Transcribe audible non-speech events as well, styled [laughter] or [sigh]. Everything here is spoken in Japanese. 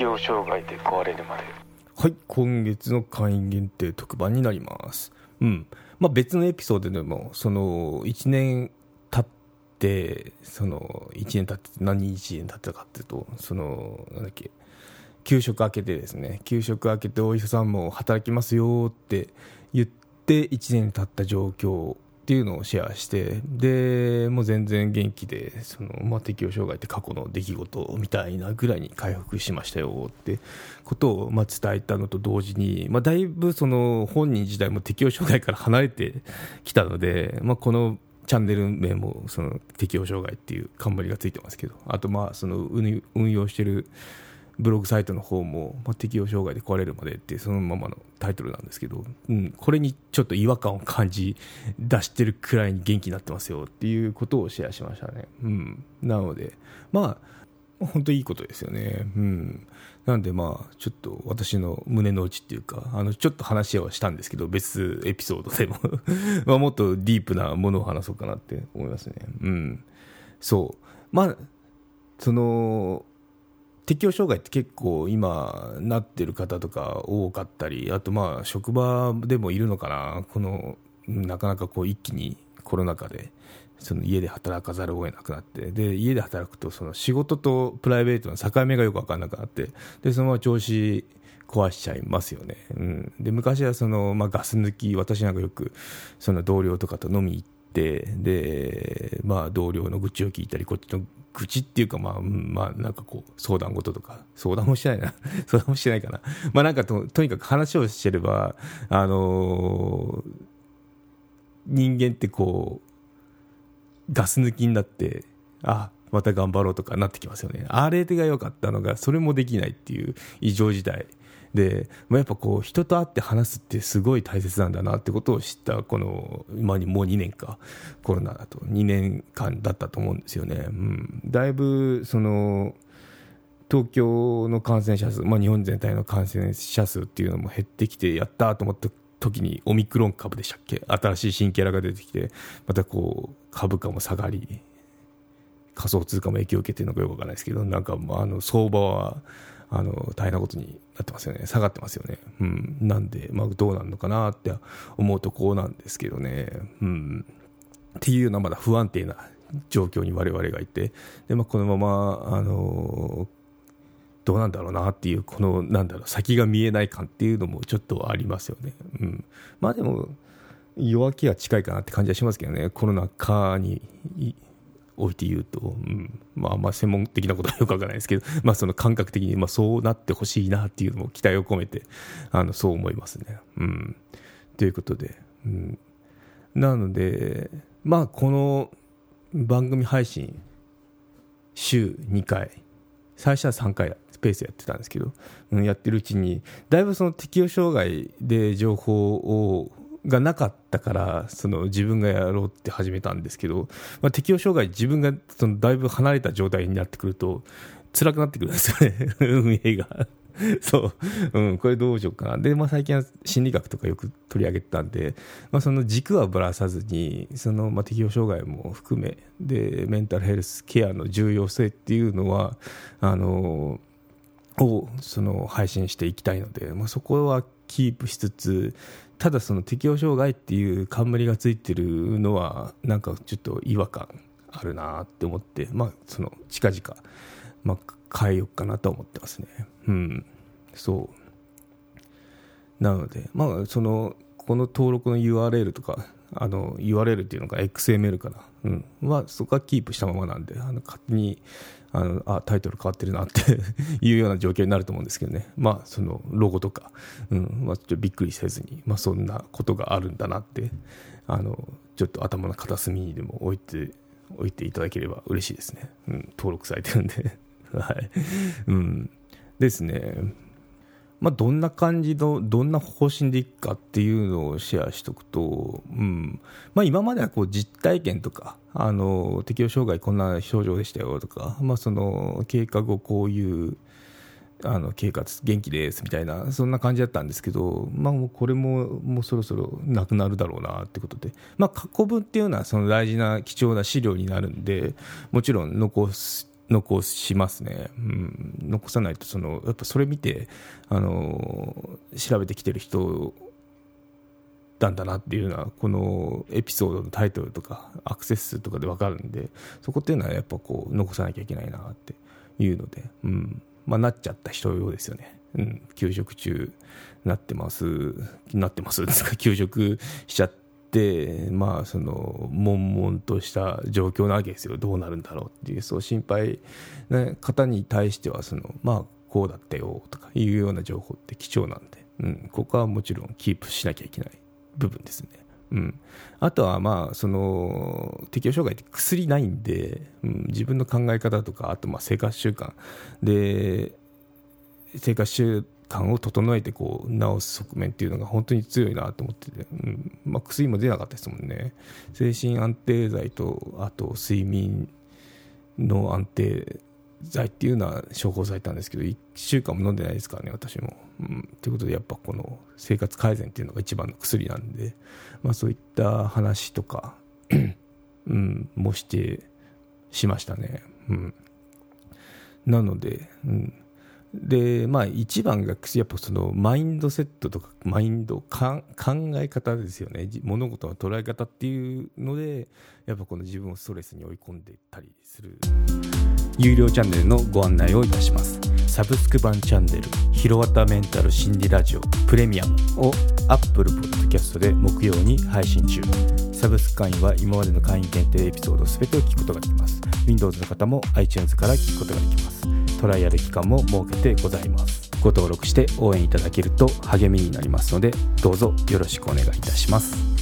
適応障害で壊れるまで。はい今月の会員限定特番になります。うん。まあ別のエピソードでもその1年経ってその1年経って何日年経ったかっていうとそのなんだっけ給食明けてですね給食明けてお医者さんも働きますよって言って1年経った状況っていうのをシェアしてでもう全然元気でその、まあ、適応障害って過去の出来事みたいなぐらいに回復しましたよってことを、まあ、伝えたのと同時に、まあ、だいぶその本人自体も適応障害から離れてきたので、まあ、このチャンネル名もその適応障害っていう冠がついてますけどあとまあその運用してるブログサイトの方も、まあ、適応障害で壊れるまでってそのままのタイトルなんですけど、うん、これにちょっと違和感を感じ出してるくらいに元気になってますよっていうことをシェアしましたね。うん、なので、まあ、本当いいことですよね。うん。なんでまあ、ちょっと私の胸の内っていうか、あの、ちょっと話し合いはしたんですけど、別エピソードでも [laughs] まあ、もっとディープなものを話そうかなって思いますね。うん。そう。まあ、その、適応障害って結構今なってる方とか多かったりあとまあ職場でもいるのかな。このなかなかこう一気にコロナ禍でその家で働かざるを得なくなって。で家で働くとその仕事とプライベートの境目がよく分からなくなって。でそのまま調子壊しちゃいますよね、うん、で昔はその、まあ、ガス抜き私なんかよくその同僚とかと飲み行ってで、まあ、同僚の愚痴を聞いたりこっちの愚痴っていうか、まあ、まあ、なんかこう、相談事とか、相談もしてないな。[laughs] 相談もしてないかな。まあなんかと、とにかく話をしてれば、あのー、人間ってこう、ガス抜きになって、あ、また頑張ろうとかなってきますよね。あれが良かったのが、それもできないっていう異常事態。で、まあ、やっぱこう人と会って話すってすごい大切なんだなってことを知ったこの今にもう2年かコロナだと2年間だったと思うんですよね、うん、だいぶその東京の感染者数、まあ、日本全体の感染者数っていうのも減ってきてやったと思った時にオミクロン株でしたっけ？新しい新キャラが出てきてまたこう株価も下がり仮想通貨も影響を受けてるのかよくわからないですけどなんかあの相場はあの大変なことになってますよね。下がってますよね、うん、なんで、まあ、どうなるのかなって思うとこうなんですけどね、うん、っていうようなまだ不安定な状況に我々がいて。で、まあ、このままあのどうなんだろうなっていうこのなんだろう先が見えない感っていうのもちょっとありますよね、うん、まあでも弱気は近いかなって感じはしますけどね。コロナ禍に置いて言うと、うん、まあまあ専門的なことはよくわからないですけど、[laughs] まあその感覚的に、まあそうなってほしいなっていうのも期待を込めて、あの、そう思いますね。うん。ということで、うん。なので、まあこの番組配信、週2回、最初は3回スペースやってたんですけど、うん、やってるうちに、だいぶその適応障害で情報をがなかったからその自分がやろうって始めたんですけど、まあ、適応障害自分がそのだいぶ離れた状態になってくると辛くなってくるんですよね。[laughs] 運営が。[laughs] そう、うん、これどうしようかな。で、まあ、最近は心理学とかよく取り上げてたんで、まあ、その軸はぶらさずにその、まあ、適応障害も含めでメンタルヘルスケアの重要性っていうのはあのをその配信していきたいので、まあ、そこはキープしつつただその適応障害っていう冠がついてるのはなんかちょっと違和感あるなって思ってまあその近々まあ変えようかなと思ってますね。うん。そう。なのでまあそのこの登録の URL とかあの URL っていうのが XML かな、うん、はそこはキープしたままなんであの勝手にあのあタイトル変わってるなって [laughs] いうような状況になると思うんですけどね、まあ、そのロゴとか、うん。まあ、ちょっとびっくりせずに、まあ、そんなことがあるんだなってあのちょっと頭の片隅にでも置いて置いていただければ嬉しいですね、うん、登録されてるんで。[laughs] はい、うん、ですね。まあ、どんな感じの、どんな方針でいくかっていうのをシェアしておくと、うん。まあ、今まではこう実体験とか、あの適応障害こんな症状でしたよとか、まあ、その経過後こういうあの経過元気ですみたいなそんな感じだったんですけど、まあ、もうこれももうそろそろなくなるだろうなってことで、まあ、過去文っていうのはその大事な貴重な資料になるんでもちろん残す残しますね、うん、残さないとそのやっぱそれ見てあの調べてきてる人なんだなっていうのはこのエピソードのタイトルとかアクセス数とかで分かるんでそこっていうのはやっぱこう残さなきゃいけないなっていうので、うん。まあ、なっちゃった人用ですよね。うん、休職中なってます。なってます。ですか休職しちゃっ、まあ、その悶々とした状況なわけですよ。どうなるんだろうっていうそう心配な方に対してはその、まあ、こうだったよとかいうような情報って貴重なんで、うん、ここはもちろんキープしなきゃいけない部分ですね。うん、あとはまあその適応障害って薬ないんで、うん、自分の考え方とかあとまあ生活習慣。で生活習慣を整えてこう治す側面っていうのが本当に強いなと思ってて、うん。まあ、薬も出なかったですもんね。精神安定剤とあと睡眠の安定剤っていうのは処方されたんですけど1週間も飲んでないですからね私も。うん、ということでやっぱこの生活改善っていうのが一番の薬なんで、まあ、そういった話とかうん、もしてしましたね。うん、なので、うん。でまあ、一番がやっぱそのマインドセットとかマインド考え方ですよね。物事の捉え方っていうのでやっぱこの自分をストレスに追い込んでいったりする。有料チャンネルのご案内をいたします。サブスク版チャンネル「ひろわたメンタル心理ラジオプレミアム」を Apple Podcast で木曜に配信中。サブスク会員は今までの会員限定エピソード全てを聞くことができます。Windows の方も iTunes から聞くことができます。トライアル期間も設けてございます。ご登録して応援いただけると励みになりますのでどうぞよろしくお願いいたします。